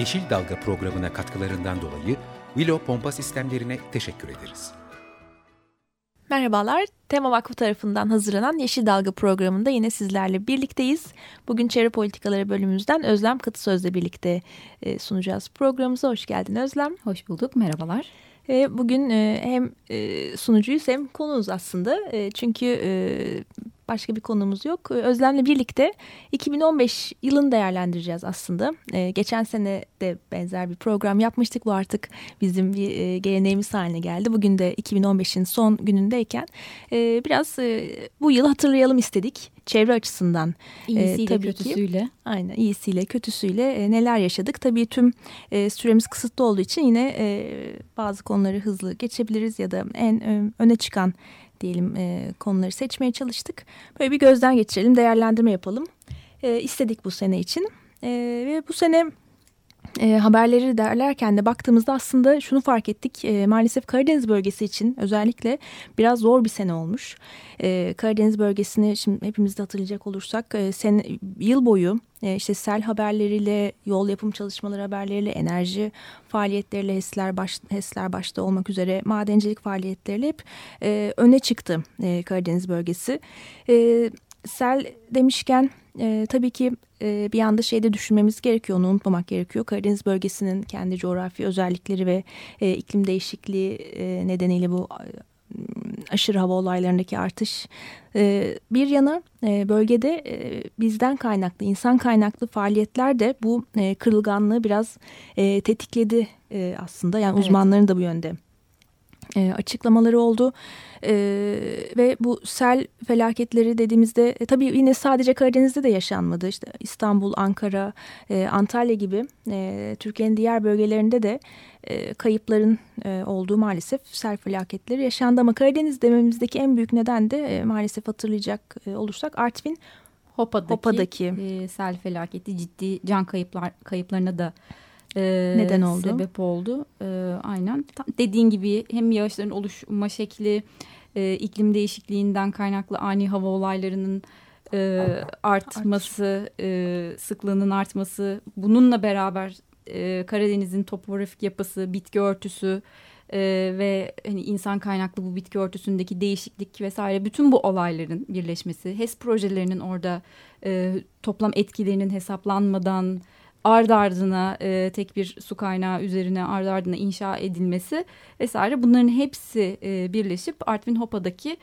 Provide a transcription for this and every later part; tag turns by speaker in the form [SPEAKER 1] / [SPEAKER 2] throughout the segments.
[SPEAKER 1] Yeşil Dalga programına katkılarından dolayı Willow Pompa Sistemlerine teşekkür ederiz.
[SPEAKER 2] Merhabalar, Tema Vakfı tarafından hazırlanan Yeşil Dalga programında yine sizlerle birlikteyiz. Bugün Çevre Politikaları bölümümüzden Özlem Katı Söz'le birlikte e, sunacağız programımıza. Hoş geldin Özlem.
[SPEAKER 3] Hoş bulduk, merhabalar.
[SPEAKER 2] E, bugün e, hem sunucuyuz hem konuğuz aslında. Çünkü başka bir konumuz yok. Ee, Özlem'le birlikte 2015 yılını değerlendireceğiz aslında. Ee, geçen sene de benzer bir program yapmıştık. Bu artık bizim bir e, geleneğimiz haline geldi. Bugün de 2015'in son günündeyken e, biraz e, bu yılı hatırlayalım istedik. Çevre açısından.
[SPEAKER 3] İyisiyle tabii kötüsüyle. Ki,
[SPEAKER 2] aynen iyisiyle kötüsüyle e, neler yaşadık. Tabii tüm e, süremiz kısıtlı olduğu için yine e, bazı konuları hızlı geçebiliriz ya da en e, öne çıkan diyelim e, konuları seçmeye çalıştık. Böyle bir gözden geçirelim, değerlendirme yapalım. E, istedik bu sene için. E, ve bu sene e, haberleri derlerken de baktığımızda aslında şunu fark ettik. E, maalesef Karadeniz bölgesi için özellikle biraz zor bir sene olmuş. E, Karadeniz bölgesini şimdi hepimiz de hatırlayacak olursak e, sen, yıl boyu e, işte sel haberleriyle, yol yapım çalışmaları haberleriyle, enerji faaliyetleriyle HES'ler, baş, HES'ler başta olmak üzere madencilik faaliyetleriyle hep e, öne çıktı e, Karadeniz bölgesi. E, sel demişken e, tabii ki e, bir anda şeyde düşünmemiz gerekiyor, onu unutmamak gerekiyor. Karadeniz bölgesinin kendi coğrafi özellikleri ve e, iklim değişikliği e, nedeniyle bu aşırı hava olaylarındaki artış e, bir yana e, bölgede e, bizden kaynaklı, insan kaynaklı faaliyetler de bu e, kırılganlığı biraz e, tetikledi e, aslında. Yani evet. uzmanların da bu yönde e, açıklamaları oldu. E, ve bu sel felaketleri dediğimizde e, tabii yine sadece Karadeniz'de de yaşanmadı. İşte İstanbul, Ankara, e, Antalya gibi e, Türkiye'nin diğer bölgelerinde de e, kayıpların e, olduğu maalesef sel felaketleri yaşandı. Ama Karadeniz dememizdeki en büyük neden de e, maalesef hatırlayacak e, olursak Artvin
[SPEAKER 3] Hopa'daki, Hopa'daki. E, sel felaketi ciddi can kayıplar kayıplarına da
[SPEAKER 2] e, neden oldu.
[SPEAKER 3] Sebep oldu. E, aynen. Dediğin gibi hem yağışların oluşma şekli, e, iklim değişikliğinden kaynaklı ani hava olaylarının e, artması, e, sıklığının artması, bununla beraber e, Karadeniz'in topografik yapısı, bitki örtüsü e, ve hani insan kaynaklı bu bitki örtüsündeki değişiklik vesaire bütün bu olayların birleşmesi, HES projelerinin orada e, toplam etkilerinin hesaplanmadan ard ardına e, tek bir su kaynağı üzerine ard ardına inşa edilmesi vesaire bunların hepsi e, birleşip Artvin Hopa'daki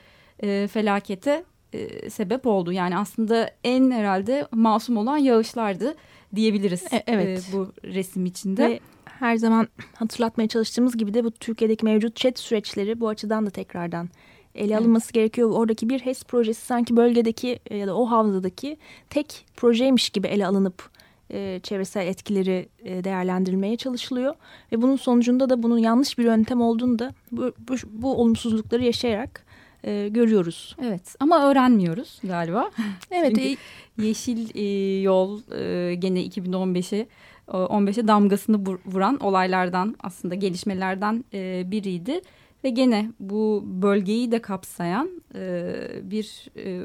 [SPEAKER 3] e, felakete e, sebep oldu. Yani aslında en herhalde masum olan yağışlardı diyebiliriz e, evet. e, bu resim içinde. Ve
[SPEAKER 2] her zaman hatırlatmaya çalıştığımız gibi de bu Türkiye'deki mevcut chat süreçleri bu açıdan da tekrardan ele alınması evet. gerekiyor. Oradaki bir HES projesi sanki bölgedeki ya da o havzadaki tek projeymiş gibi ele alınıp e, çevresel etkileri e, değerlendirilmeye çalışılıyor. Ve bunun sonucunda da bunun yanlış bir yöntem olduğunu da bu, bu, bu olumsuzlukları yaşayarak e, görüyoruz.
[SPEAKER 3] Evet ama öğrenmiyoruz galiba. evet. Çünkü e, Yeşil e, Yol e, gene 2015'e 15'e damgasını vuran olaylardan aslında gelişmelerden e, biriydi. Ve gene bu bölgeyi de kapsayan e, bir e,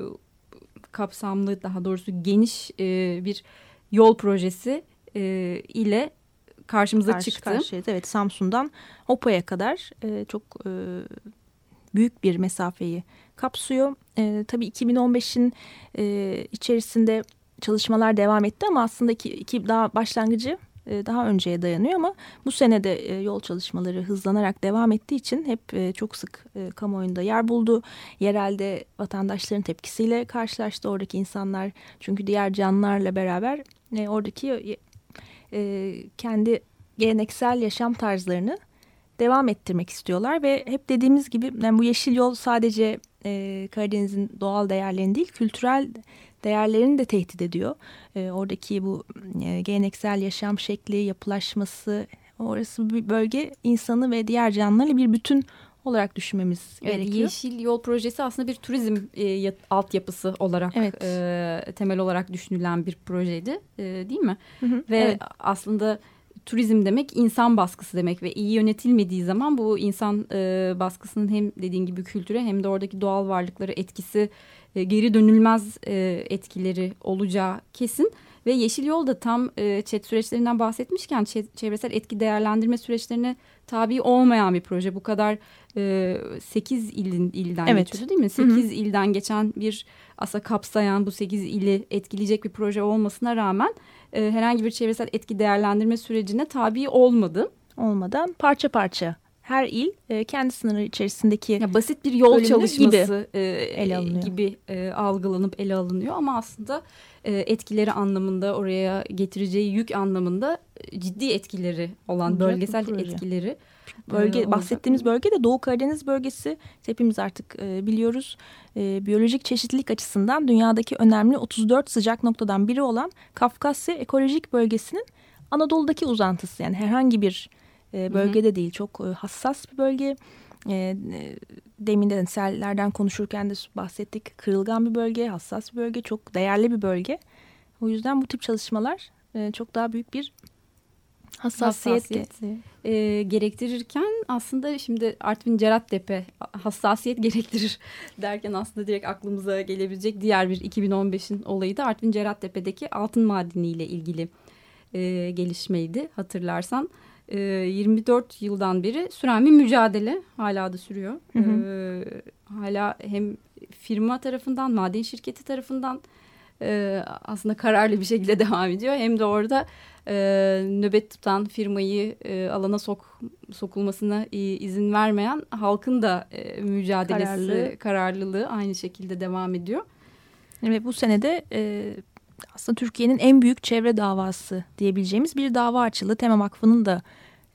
[SPEAKER 3] kapsamlı daha doğrusu geniş e, bir yol projesi e, ile karşımıza Karşı çıktı.
[SPEAKER 2] Karşıyayız. Evet Samsun'dan Hopa'ya kadar e, çok e, büyük bir mesafeyi kapsıyor. E, tabii 2015'in e, içerisinde çalışmalar devam etti ama aslında iki, iki daha başlangıcı e, daha önceye dayanıyor ama bu senede e, yol çalışmaları hızlanarak devam ettiği için hep e, çok sık kamuoyunda yer buldu. Yerelde vatandaşların tepkisiyle karşılaştı oradaki insanlar çünkü diğer canlılarla beraber oradaki kendi geleneksel yaşam tarzlarını devam ettirmek istiyorlar ve hep dediğimiz gibi yani bu yeşil yol sadece e, Karadeniz'in doğal değerlerini değil kültürel değerlerini de tehdit ediyor. E, oradaki bu e, geleneksel yaşam şekli, yapılaşması, orası bir bölge insanı ve diğer canlılarla bir bütün olarak düşünmemiz
[SPEAKER 3] evet,
[SPEAKER 2] gerekiyor.
[SPEAKER 3] Yeşil Yol Projesi aslında bir turizm e, altyapısı olarak
[SPEAKER 2] evet.
[SPEAKER 3] e, temel olarak düşünülen bir projeydi e, değil mi?
[SPEAKER 2] Hı hı,
[SPEAKER 3] ve
[SPEAKER 2] evet.
[SPEAKER 3] aslında turizm demek insan baskısı demek ve iyi yönetilmediği zaman bu insan e, baskısının hem dediğin gibi kültüre hem de oradaki doğal varlıkları etkisi e, geri dönülmez e, etkileri olacağı kesin. Ve Yeşil Yol da tam e, ÇED süreçlerinden bahsetmişken çevresel etki değerlendirme süreçlerine tabi olmayan bir proje. Bu kadar e, 8 ilin ilden
[SPEAKER 2] evet.
[SPEAKER 3] geçiyordu değil mi? 8 Hı -hı. ilden geçen bir aslında kapsayan bu 8 ili etkileyecek bir proje olmasına rağmen e, herhangi bir çevresel etki değerlendirme sürecine tabi olmadı.
[SPEAKER 2] Olmadan parça parça her il e, kendi sınırı içerisindeki
[SPEAKER 3] ya basit bir yol çalışması
[SPEAKER 2] gibi, e, ele alınıyor.
[SPEAKER 3] gibi e, algılanıp ele alınıyor. Ama aslında e, etkileri anlamında oraya getireceği yük anlamında e, ciddi etkileri olan olacak bölgesel etkileri
[SPEAKER 2] bölge e, bahsettiğimiz bölge de Doğu Karadeniz bölgesi. Hepimiz artık e, biliyoruz. E, biyolojik çeşitlilik açısından dünyadaki önemli 34 sıcak noktadan biri olan Kafkasya ekolojik bölgesinin Anadolu'daki uzantısı. Yani herhangi bir e, bölgede hı hı. değil çok e, hassas bir bölge. E, demin de sellerden konuşurken de bahsettik. Kırılgan bir bölge, hassas bir bölge, çok değerli bir bölge. O yüzden bu tip çalışmalar e, çok daha büyük bir hassasiyet, hassasiyet
[SPEAKER 3] e, gerektirirken aslında şimdi Artvin Cerattepe hassasiyet gerektirir derken aslında direkt aklımıza gelebilecek diğer bir 2015'in olayı da Artvin Cerattepe'deki altın madeniyle ilgili e, gelişmeydi hatırlarsan. 24 yıldan beri süren bir mücadele hala da sürüyor. Hı hı. hala hem firma tarafından, maden şirketi tarafından aslında kararlı bir şekilde devam ediyor. Hem de orada nöbet tutan firmayı alana sok, sokulmasına izin vermeyen halkın da mücadelesi, Kararlı. kararlılığı aynı şekilde devam ediyor.
[SPEAKER 2] Ve bu senede aslında Türkiye'nin en büyük çevre davası diyebileceğimiz bir dava açıldı. Tema Vakfı'nın da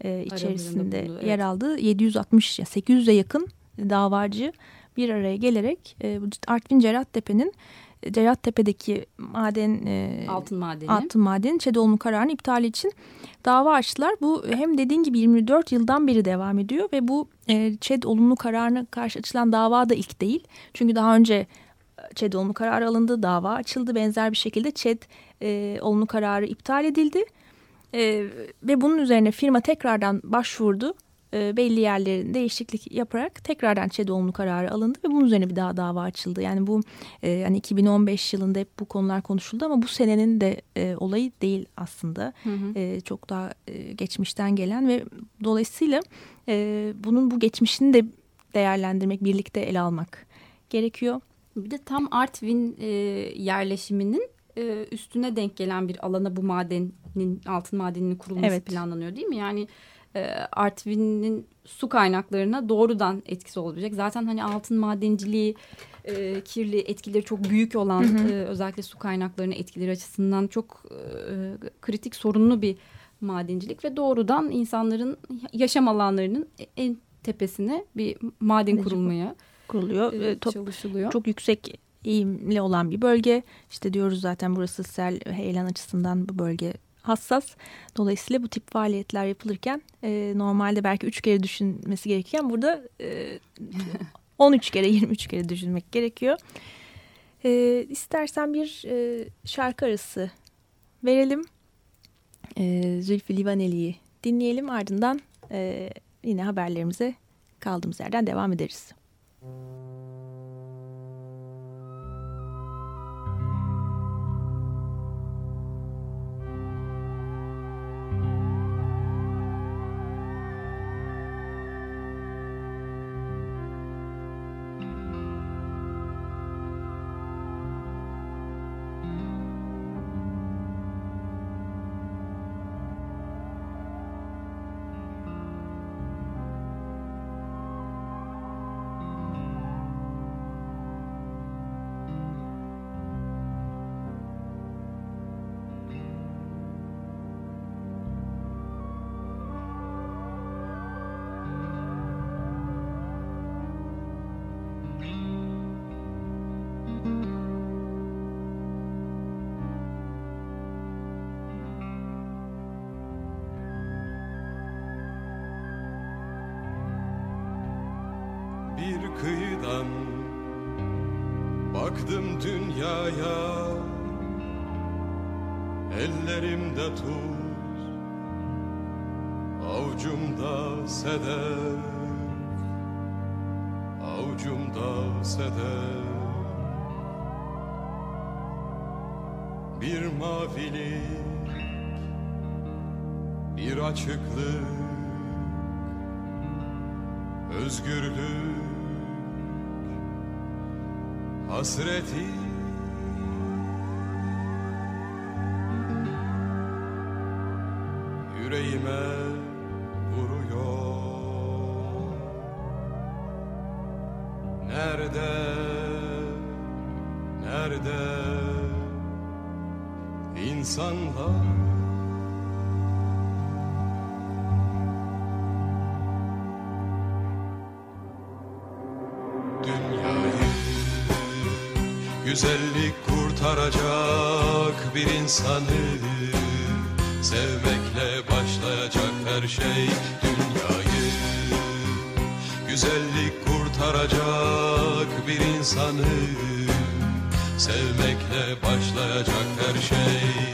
[SPEAKER 2] e, içerisinde bulundu, evet. yer aldığı 760 800'e yakın davacı bir araya gelerek e, Artvin Cerattepe'nin Cerattepe'deki maden
[SPEAKER 3] e, altın madeni
[SPEAKER 2] altın madeni ÇEDOL'un kararını iptal için dava açtılar. Bu hem dediğin gibi 24 yıldan beri devam ediyor ve bu e, ÇED olumlu kararına karşı açılan dava da ilk değil. Çünkü daha önce ÇED olumlu kararı alındı, dava açıldı. Benzer bir şekilde ÇED e, olumlu kararı iptal edildi. E, ve bunun üzerine firma tekrardan başvurdu. E, belli yerlerin değişiklik yaparak tekrardan ÇED olumlu kararı alındı ve bunun üzerine bir daha dava açıldı. Yani bu e, yani 2015 yılında hep bu konular konuşuldu ama bu senenin de e, olayı değil aslında. Hı hı. E, çok daha e, geçmişten gelen ve dolayısıyla e, bunun bu geçmişini de değerlendirmek, birlikte ele almak gerekiyor.
[SPEAKER 3] Bir de tam Artvin e, yerleşiminin e, üstüne denk gelen bir alana bu madenin altın madeninin kurulması evet. planlanıyor değil mi? Yani e, Artvin'in su kaynaklarına doğrudan etkisi olabilecek. Zaten hani altın madenciliği e, kirli etkileri çok büyük olan hı hı. E, özellikle su kaynaklarına etkileri açısından çok e, kritik sorunlu bir madencilik ve doğrudan insanların yaşam alanlarının en tepesine bir maden kurulmaya
[SPEAKER 2] kuruluyor. E, çalışılıyor. Çok yüksek eğimli olan bir bölge. İşte diyoruz zaten burası sel heyelan açısından bu bölge hassas. Dolayısıyla bu tip faaliyetler yapılırken e, normalde belki üç kere düşünmesi gerekirken burada e, 13 kere 23 kere düşünmek gerekiyor. E, istersen bir e, şarkı arası verelim. E, Zülfü Livaneli'yi dinleyelim ardından e, yine haberlerimize kaldığımız yerden devam ederiz. Thank you.
[SPEAKER 4] Baktım dünyaya Ellerimde tuz Avcumda sedef Avcumda sedef. Bir mavilik Bir açıklık Özgürlük Hasreti. Yüreğime güzellik kurtaracak bir insanı. Sevmekle başlayacak her şey dünyayı. Güzellik kurtaracak bir insanı. Sevmekle başlayacak her şey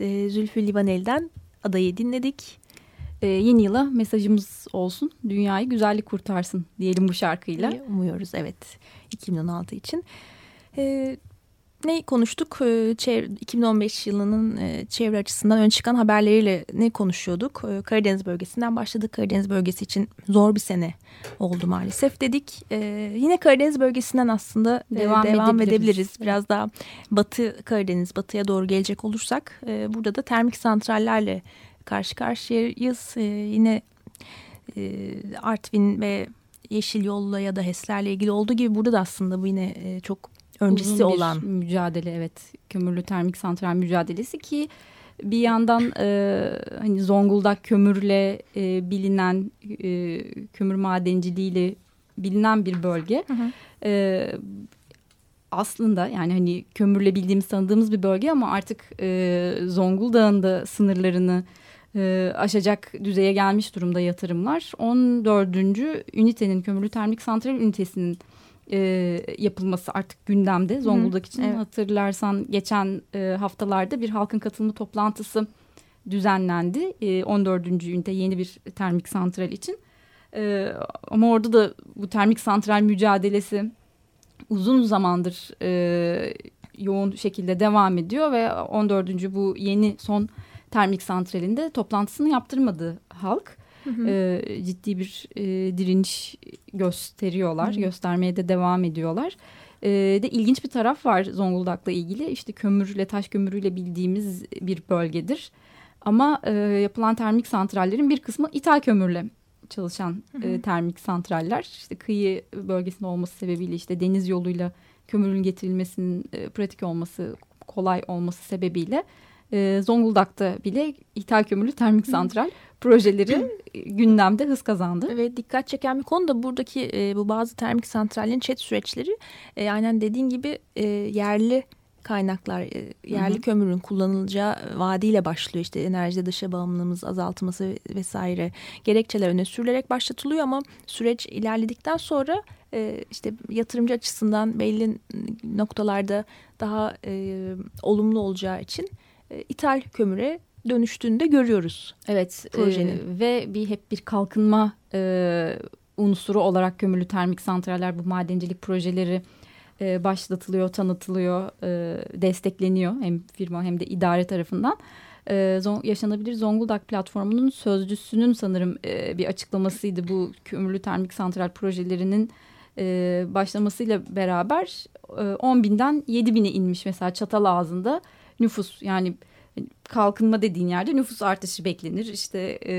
[SPEAKER 2] Evet, e, Zülfü Livaneli'den adayı dinledik.
[SPEAKER 3] E, yeni yıla mesajımız olsun. Dünyayı güzellik kurtarsın diyelim bu şarkıyla.
[SPEAKER 2] diye umuyoruz evet 2016 için. E, ne konuştuk? E, çevre, 2015 yılının e, çevre açısından ön çıkan haberleriyle ne konuşuyorduk? E, Karadeniz bölgesinden başladık. Karadeniz bölgesi için zor bir sene oldu maalesef dedik. E, yine Karadeniz bölgesinden aslında e,
[SPEAKER 3] Devam
[SPEAKER 2] devam,
[SPEAKER 3] edebiliriz.
[SPEAKER 2] edebiliriz. Biraz daha batı Karadeniz, batıya doğru gelecek olursak e, burada da termik santrallerle karşı karşıyayız. Yine Artvin ve Yeşil Yol'la ya da HES'lerle ilgili olduğu gibi burada da aslında bu yine çok öncesi
[SPEAKER 3] Uzun bir
[SPEAKER 2] olan
[SPEAKER 3] mücadele evet kömürlü termik santral mücadelesi ki bir yandan e, hani Zonguldak kömürle e, bilinen e, kömür madenciliğiyle bilinen bir bölge.
[SPEAKER 2] Hı hı.
[SPEAKER 3] E, aslında yani hani kömürle bildiğimiz tanıdığımız bir bölge ama artık e, Zonguldak'ın da sınırlarını e, aşacak düzeye gelmiş durumda yatırımlar. 14. ünitenin kömürlü termik santral ünitesinin e, yapılması artık gündemde Zonguldak için.
[SPEAKER 2] evet.
[SPEAKER 3] Hatırlarsan geçen e, haftalarda bir halkın katılımı toplantısı düzenlendi. E, 14. ünite yeni bir termik santral için. E, ama orada da bu termik santral mücadelesi uzun zamandır e, yoğun şekilde devam ediyor ve 14. bu yeni son termik santralinde toplantısını yaptırmadı halk. E, ciddi bir e, direniş gösteriyorlar,
[SPEAKER 2] Hı hı.
[SPEAKER 3] göstermeye de devam ediyorlar. E, de ilginç bir taraf var Zonguldak'la ilgili. İşte kömürle, taş kömürüyle bildiğimiz bir bölgedir. Ama e, yapılan termik santrallerin bir kısmı ithal kömürle çalışan e, termik santraller. İşte kıyı bölgesinde olması sebebiyle işte deniz yoluyla kömürün getirilmesinin e, pratik olması, kolay olması sebebiyle e, Zonguldak'ta bile ithal kömürlü termik santral projeleri e, gündemde hız kazandı.
[SPEAKER 2] Ve dikkat çeken bir konu da buradaki e, bu bazı termik santrallerin çet süreçleri e, aynen dediğin gibi e, yerli kaynaklar, e, yerli
[SPEAKER 3] Hı hı.
[SPEAKER 2] kömürün kullanılacağı vaadiyle başlıyor. İşte enerjide dışa bağımlılığımız azaltılması vesaire gerekçeler öne sürülerek başlatılıyor ama süreç ilerledikten sonra e, işte yatırımcı açısından belli noktalarda daha e, olumlu olacağı için e, ithal kömüre dönüştüğünde görüyoruz.
[SPEAKER 3] Evet
[SPEAKER 2] Projenin.
[SPEAKER 3] e, ve bir hep bir kalkınma e, unsuru olarak kömürlü termik santraller bu madencilik projeleri e, başlatılıyor, tanıtılıyor, e, destekleniyor hem firma hem de idare tarafından. E, Zon- Yaşanabilir Zonguldak platformunun sözcüsünün sanırım e, bir açıklamasıydı bu kömürlü termik santral projelerinin e, başlamasıyla beraber e, 10 binden 7 bine inmiş mesela çatal ağzında nüfus yani kalkınma dediğin yerde nüfus artışı beklenir. İşte e,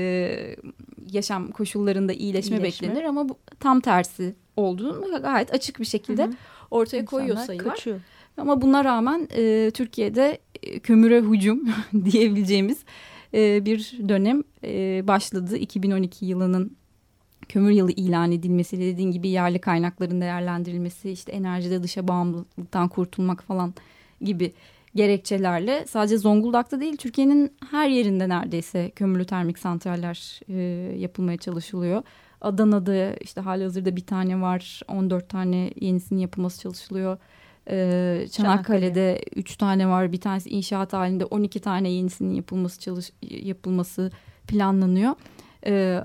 [SPEAKER 3] yaşam koşullarında iyileşme,
[SPEAKER 2] İyileşme.
[SPEAKER 3] beklenir ama bu tam tersi olduğunu gayet açık bir şekilde
[SPEAKER 2] Hı hı.
[SPEAKER 3] ortaya koyuyor
[SPEAKER 2] İnsanlar
[SPEAKER 3] sayılar.
[SPEAKER 2] kaçıyor.
[SPEAKER 3] Ama buna rağmen e, Türkiye'de e, kömüre hücum diyebileceğimiz e, bir dönem e, başladı. 2012 yılının kömür yılı ilan edilmesi, dediğin gibi yerli kaynakların değerlendirilmesi, işte enerjide dışa bağımlılıktan kurtulmak falan gibi gerekçelerle sadece Zonguldak'ta değil Türkiye'nin her yerinde neredeyse kömürlü termik santraller e, yapılmaya çalışılıyor. Adana'da işte hali hazırda bir tane var 14 tane yenisinin yapılması çalışılıyor. Ee, Çanakkale'de 3 tane var bir tanesi inşaat halinde 12 tane yenisinin yapılması çalış yapılması planlanıyor. Ee,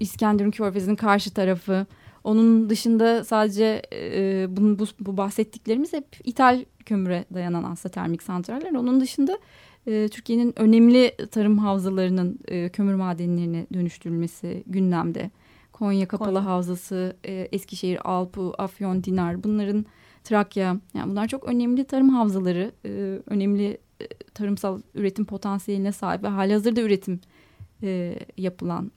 [SPEAKER 3] İskenderun Körfezi'nin karşı tarafı onun dışında sadece e, bunu, bu, bu bahsettiklerimiz hep ithal kömüre dayanan aslında termik santraller. Onun dışında e, Türkiye'nin önemli tarım havzalarının e, kömür madenlerine dönüştürülmesi gündemde. Konya Kapalı Konya. Havzası, e, Eskişehir, Alpu, Afyon, Dinar bunların Trakya. Yani bunlar çok önemli tarım havzaları, e, önemli e, tarımsal üretim potansiyeline sahip ve halihazırda üretim e, yapılan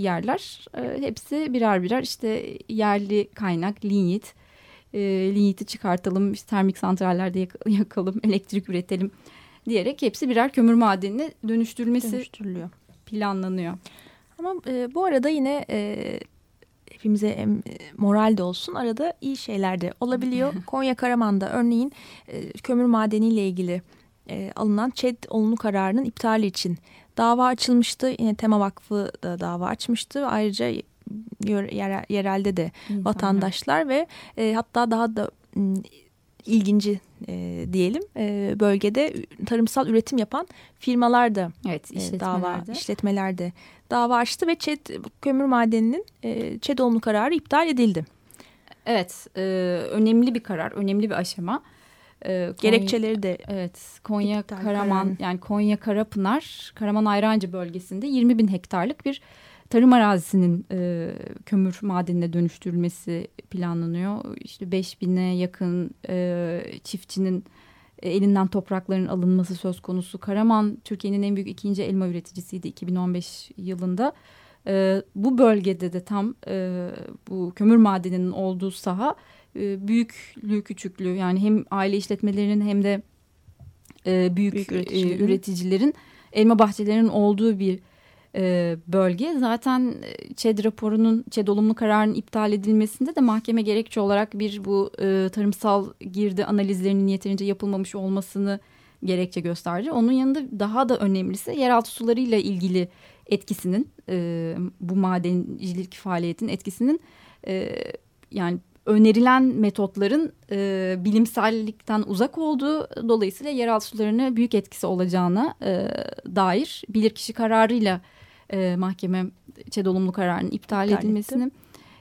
[SPEAKER 3] yerler. E, hepsi birer birer işte yerli kaynak, linyit. E, linyiti çıkartalım, işte termik santrallerde yak yakalım, elektrik üretelim diyerek hepsi birer kömür madenine dönüştürülmesi Dönüştürülüyor. planlanıyor.
[SPEAKER 2] Ama e, bu arada yine e, hepimize e, moral de olsun arada iyi şeyler de olabiliyor. Konya Karaman'da örneğin e, kömür madeniyle ilgili e, alınan ÇED olumlu kararının iptali için dava açılmıştı. Yine Tema Vakfı da dava açmıştı. Ayrıca yerelde de İnsanlar. vatandaşlar ve e, hatta daha da ilginci e, diyelim e, bölgede tarımsal üretim yapan firmalar da
[SPEAKER 3] evet,
[SPEAKER 2] e, dava işletmelerde dava açtı ve ÇED kömür madeninin e, ÇED olumlu kararı iptal edildi.
[SPEAKER 3] Evet e, önemli bir karar önemli bir aşama.
[SPEAKER 2] E, Konya, Gerekçeleri de
[SPEAKER 3] evet Konya Karaman karar. yani Konya Karapınar Karaman Ayrancı bölgesinde 20 bin hektarlık bir tarım arazisinin e, kömür madenine dönüştürülmesi planlanıyor. İşte 5000'e yakın e, çiftçinin elinden toprakların alınması söz konusu. Karaman Türkiye'nin en büyük ikinci elma üreticisiydi 2015 yılında. E, bu bölgede de tam e, bu kömür madeninin olduğu saha e, büyüklüğü küçüklüğü yani hem aile işletmelerinin hem de e, büyük, büyük üreticilerin. E, üreticilerin elma bahçelerinin olduğu bir e, bölge. Zaten ÇED raporunun, ÇED olumlu kararının iptal edilmesinde de mahkeme gerekçe olarak bir bu e, tarımsal girdi analizlerinin yeterince yapılmamış olmasını gerekçe gösterdi. Onun yanında daha da önemlisi yeraltı sularıyla ilgili etkisinin e, bu madencilik faaliyetin etkisinin e, yani önerilen metotların e, bilimsellikten uzak olduğu dolayısıyla yeraltı sularına büyük etkisi olacağına e, dair bilirkişi kararıyla e, mahkeme ÇED olumlu kararının iptal, iptal edilmesini etti.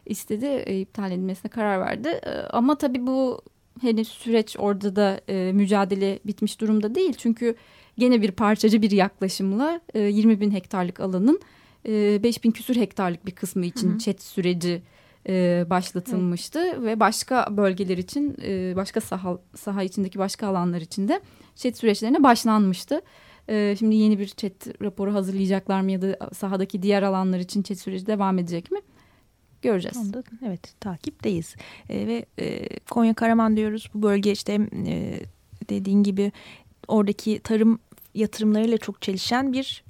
[SPEAKER 3] istedi. E, iptal edilmesine karar verdi. E, ama tabii bu henüz süreç orada da e, mücadele bitmiş durumda değil. Çünkü gene bir parçacı bir yaklaşımla e, 20 bin hektarlık alanın e, 5 bin küsur hektarlık bir kısmı için hı ÇED süreci e, başlatılmıştı. Evet. Ve başka bölgeler için e, başka saha, saha içindeki başka alanlar için de ÇED süreçlerine başlanmıştı. Ee, şimdi yeni bir chat raporu hazırlayacaklar mı ya da sahadaki diğer alanlar için chat süreci devam edecek mi? Göreceğiz.
[SPEAKER 2] Onda, evet takipteyiz. E, ve e, Konya Karaman diyoruz. Bu bölge işte e, dediğin gibi oradaki tarım yatırımlarıyla çok çelişen bir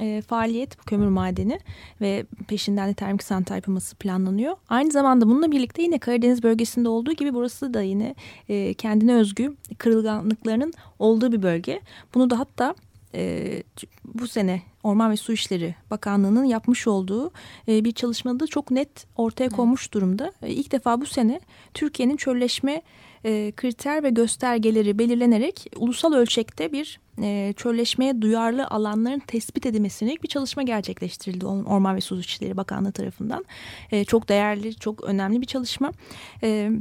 [SPEAKER 2] e, faaliyet bu kömür madeni ve peşinden de termik santral yapılması planlanıyor. Aynı zamanda bununla birlikte yine Karadeniz bölgesinde olduğu gibi burası da yine e, kendine özgü kırılganlıklarının olduğu bir bölge. Bunu da hatta e, bu sene Orman ve Su İşleri Bakanlığı'nın yapmış olduğu e, bir çalışmada çok net ortaya konmuş durumda. E, ilk defa bu sene Türkiye'nin çölleşme e, kriter ve göstergeleri belirlenerek ulusal ölçekte bir e, çölleşmeye duyarlı alanların tespit edilmesine bir çalışma gerçekleştirildi Orman ve Su İşleri Bakanlığı tarafından. E, çok değerli, çok önemli bir çalışma. Evet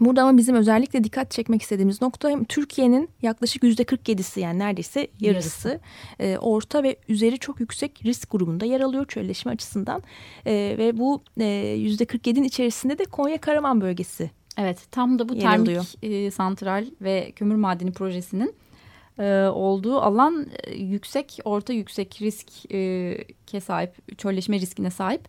[SPEAKER 2] Burada ama bizim özellikle dikkat çekmek istediğimiz nokta Türkiye'nin yaklaşık yüzde 47'si yani neredeyse yarısı, yarısı. E, orta ve üzeri çok yüksek risk grubunda yer alıyor çölleşme açısından. E, ve bu e, yüzde 47'nin içerisinde de Konya Karaman bölgesi
[SPEAKER 3] Evet tam da bu termik e, santral ve kömür madeni projesinin e, olduğu alan e, yüksek orta yüksek risk e, sahip çölleşme riskine sahip.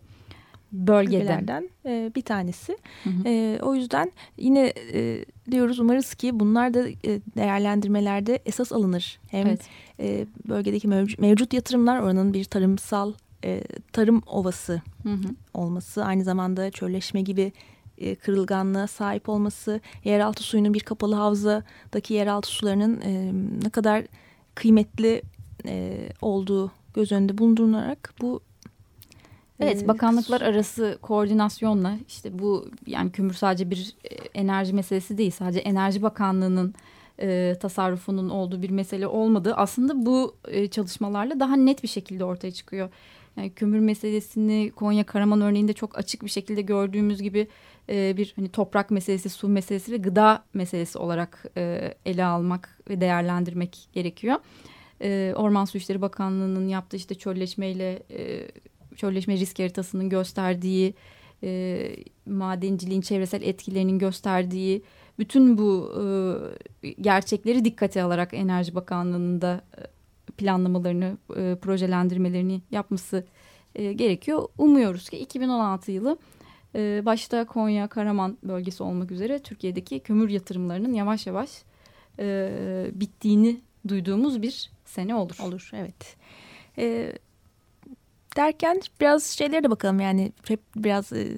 [SPEAKER 2] bölgelerden e, bir tanesi. Hı hı. E, o yüzden yine e, diyoruz umarız ki bunlar da e, değerlendirmelerde esas alınır. Hem evet. e, bölgedeki mevcut, mevcut yatırımlar oranın bir tarımsal e, tarım ovası hı hı. olması aynı zamanda çölleşme gibi e, kırılganlığa sahip olması, yeraltı suyunun bir kapalı havzadaki yeraltı sularının e, ne kadar kıymetli e, olduğu göz önünde bulundurularak bu
[SPEAKER 3] Evet, bakanlıklar arası koordinasyonla işte bu yani kömür sadece bir enerji meselesi değil, sadece Enerji Bakanlığı'nın e, tasarrufunun olduğu bir mesele olmadığı aslında bu e, çalışmalarla daha net bir şekilde ortaya çıkıyor. Yani kömür meselesini Konya Karaman örneğinde çok açık bir şekilde gördüğümüz gibi e, bir hani toprak meselesi, su meselesi ve gıda meselesi olarak e, ele almak ve değerlendirmek gerekiyor. E, Orman Su İşleri Bakanlığı'nın yaptığı işte çölleşmeyle e, çölleşme risk haritasının gösterdiği e, madenciliğin çevresel etkilerinin gösterdiği bütün bu e, gerçekleri dikkate alarak Enerji Bakanlığı'nın da e, planlamalarını, e, projelendirmelerini yapması e, gerekiyor. Umuyoruz ki 2016 yılı e, başta Konya, Karaman bölgesi olmak üzere Türkiye'deki kömür yatırımlarının yavaş yavaş e, bittiğini duyduğumuz bir sene olur.
[SPEAKER 2] Olur, evet. E, derken biraz şeylere de bakalım yani hep biraz e,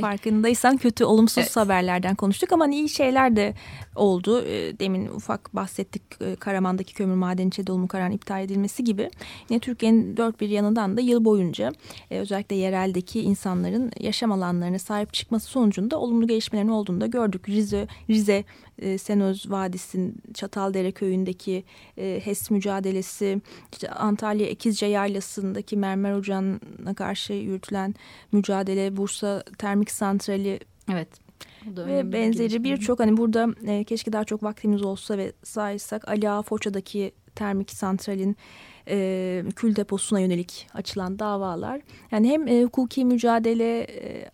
[SPEAKER 2] farkındaysan kötü olumsuz evet. haberlerden konuştuk ama iyi şeyler de oldu. E, demin ufak bahsettik e, Karaman'daki kömür madeni içe dolumu kararının iptal edilmesi gibi. Yine Türkiye'nin dört bir yanından da yıl boyunca e, özellikle yereldeki insanların yaşam alanlarına sahip çıkması sonucunda olumlu gelişmelerin olduğunu da gördük. Rize, Rize e, Senöz Vadisi'nin Çataldere köyündeki e, HES mücadelesi, işte Antalya Ekizce Yaylası'ndaki mermer ocağına karşı yürütülen mücadele, Bursa Termik Santrali
[SPEAKER 3] Evet.
[SPEAKER 2] Ve benzeri birçok hani burada e, keşke daha çok vaktimiz olsa ve saysak Ali Ağa Foça'daki termik santralin e, kül deposuna yönelik açılan davalar. Yani hem e, hukuki mücadele e,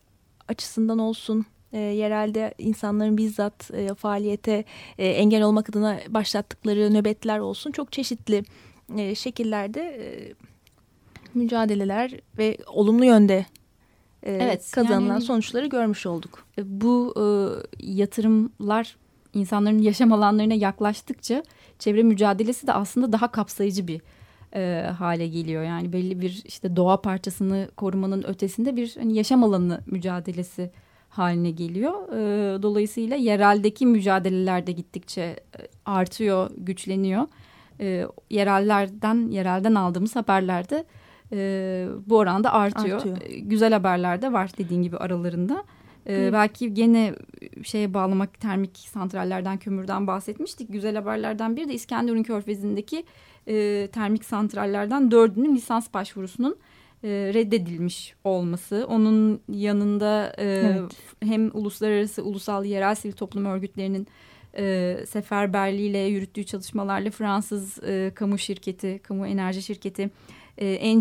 [SPEAKER 2] açısından olsun e, yerelde insanların bizzat e, faaliyete e, engel olmak adına başlattıkları nöbetler olsun çok çeşitli e, şekillerde e, mücadeleler ve olumlu yönde e, evet, kazanılan yani, sonuçları görmüş olduk.
[SPEAKER 3] E, bu e, yatırımlar insanların yaşam alanlarına yaklaştıkça çevre mücadelesi de aslında daha kapsayıcı bir e, hale geliyor. Yani belli bir işte doğa parçasını korumanın ötesinde bir hani yaşam alanı mücadelesi haline geliyor. E, dolayısıyla yereldeki mücadeleler de gittikçe e, artıyor, güçleniyor. E, yerellerden, yerelden aldığımız haberlerde e, bu oranda artıyor. artıyor. E, güzel haberler de var dediğin gibi aralarında. E, belki gene şeye bağlamak termik santrallerden, kömürden bahsetmiştik. Güzel haberlerden biri de İskenderun Körfezi'ndeki e, termik santrallerden dördünün lisans başvurusunun e, reddedilmiş olması. Onun yanında e, evet. hem uluslararası, ulusal, yerel sivil toplum örgütlerinin e, seferberliğiyle yürüttüğü çalışmalarla Fransız e, kamu şirketi, kamu enerji şirketi e,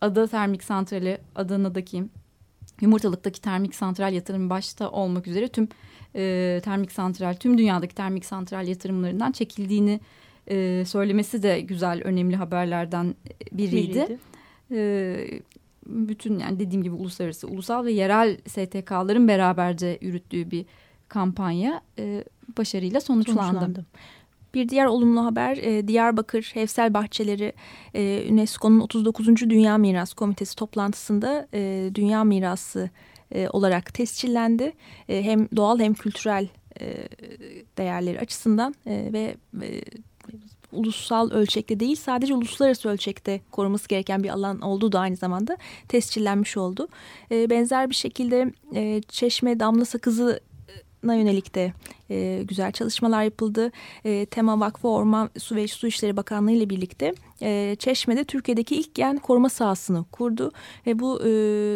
[SPEAKER 3] Ada Termik Santrali Adana'daki Yumurtalık'taki termik santral yatırımı başta olmak üzere tüm e, termik santral, tüm dünyadaki termik santral yatırımlarından çekildiğini e, söylemesi de güzel, önemli haberlerden biriydi. biriydi e, bütün yani dediğim gibi uluslararası, ulusal ve yerel STK'ların beraberce yürüttüğü bir kampanya e, başarıyla sonuçlandı. sonuçlandı.
[SPEAKER 2] Bir diğer olumlu haber e, Diyarbakır Hevsel Bahçeleri e, UNESCO'nun 39. Dünya Miras Komitesi toplantısında e, Dünya Mirası e, olarak tescillendi. E, hem doğal hem kültürel e, değerleri açısından e, ve e, ulusal ölçekte değil sadece uluslararası ölçekte koruması gereken bir alan olduğu da aynı zamanda tescillenmiş oldu. E, benzer bir şekilde e, Çeşme Damla Sakızı na yönelik de e, güzel çalışmalar yapıldı. E, Tema Vakfı Orman Su ve Su İşleri Bakanlığı ile birlikte e, Çeşme'de Türkiye'deki ilk gen koruma sahasını kurdu. Ve bu e,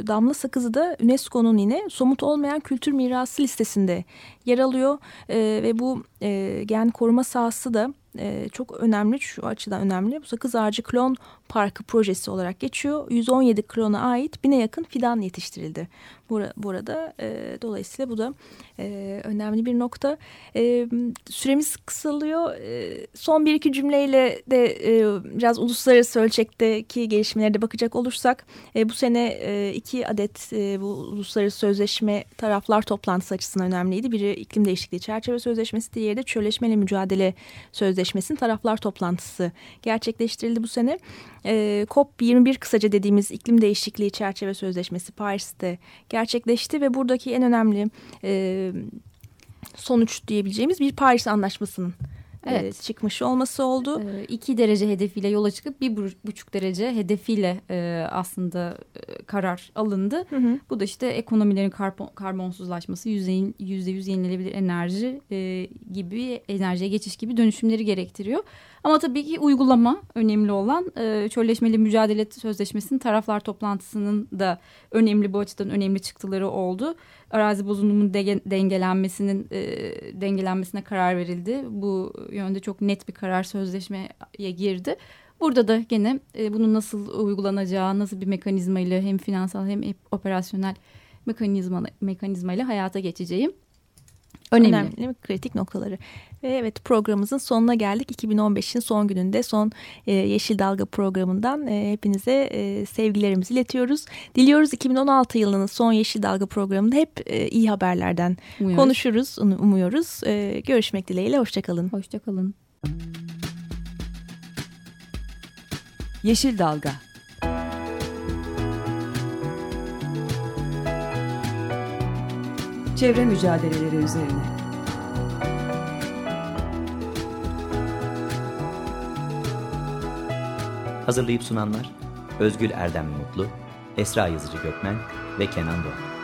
[SPEAKER 2] damla sakızı da UNESCO'nun yine somut olmayan kültür mirası listesinde yer alıyor. E, ve bu e, gen koruma sahası da e, çok önemli şu açıdan önemli. Bu sakız ağacı klon parkı projesi olarak geçiyor. 117 klona ait bine yakın fidan yetiştirildi. Burada, burada e, dolayısıyla bu da e, önemli bir nokta. E, süremiz kısalıyor. E, son bir iki cümleyle de e, biraz uluslararası ölçekteki gelişmelere de bakacak olursak e, bu sene e, iki adet e, bu uluslararası sözleşme taraflar toplantısı açısından önemliydi. Biri iklim değişikliği çerçeve sözleşmesi, diğeri de çölleşmeyle mücadele sözleşmesinin taraflar toplantısı gerçekleştirildi bu sene. E, COP21 kısaca dediğimiz iklim değişikliği çerçeve sözleşmesi Paris'te gerçekleşti ve buradaki en önemli e, sonuç diyebileceğimiz bir Paris Anlaşması'nın evet. çıkmış olması oldu.
[SPEAKER 3] E, iki derece hedefiyle yola çıkıp bir buçuk derece hedefiyle e, aslında e, karar alındı. Hı hı. Bu da işte ekonomilerin karbon, karbonsuzlaşması, yüzde yüz yenilebilir enerji e, gibi enerjiye geçiş gibi dönüşümleri gerektiriyor. Ama tabii ki uygulama önemli olan çölleşmeli mücadele sözleşmesinin taraflar toplantısının da önemli bu açıdan önemli çıktıları oldu. Arazi bozulumunun de, dengelenmesinin dengelenmesine karar verildi. Bu yönde çok net bir karar sözleşmeye girdi. Burada da gene e, bunun nasıl uygulanacağı, nasıl bir mekanizma ile hem finansal hem operasyonel mekanizma mekanizma ile hayata geçeceğim
[SPEAKER 2] önemli. önemli kritik noktaları. Ve evet programımızın sonuna geldik. 2015'in son gününde son e, Yeşil Dalga programından e, hepinize e, sevgilerimizi iletiyoruz. Diliyoruz 2016 yılının son Yeşil Dalga programında hep e, iyi haberlerden umuyoruz. konuşuruz, umuyoruz. E, görüşmek dileğiyle, hoşçakalın.
[SPEAKER 3] Hoşçakalın.
[SPEAKER 5] Yeşil Dalga Çevre mücadeleleri üzerine.
[SPEAKER 6] Hazırlayıp sunanlar Özgül Erdem Mutlu, Esra Yazıcı Gökmen ve Kenan Doğan.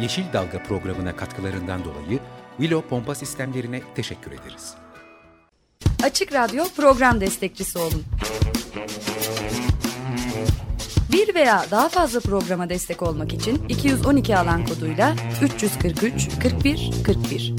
[SPEAKER 1] Yeşil Dalga programına katkılarından dolayı Willow Pompa Sistemlerine teşekkür ederiz.
[SPEAKER 7] Açık Radyo program destekçisi olun. Bir veya daha fazla programa destek olmak için 212 alan koduyla 343 41 41.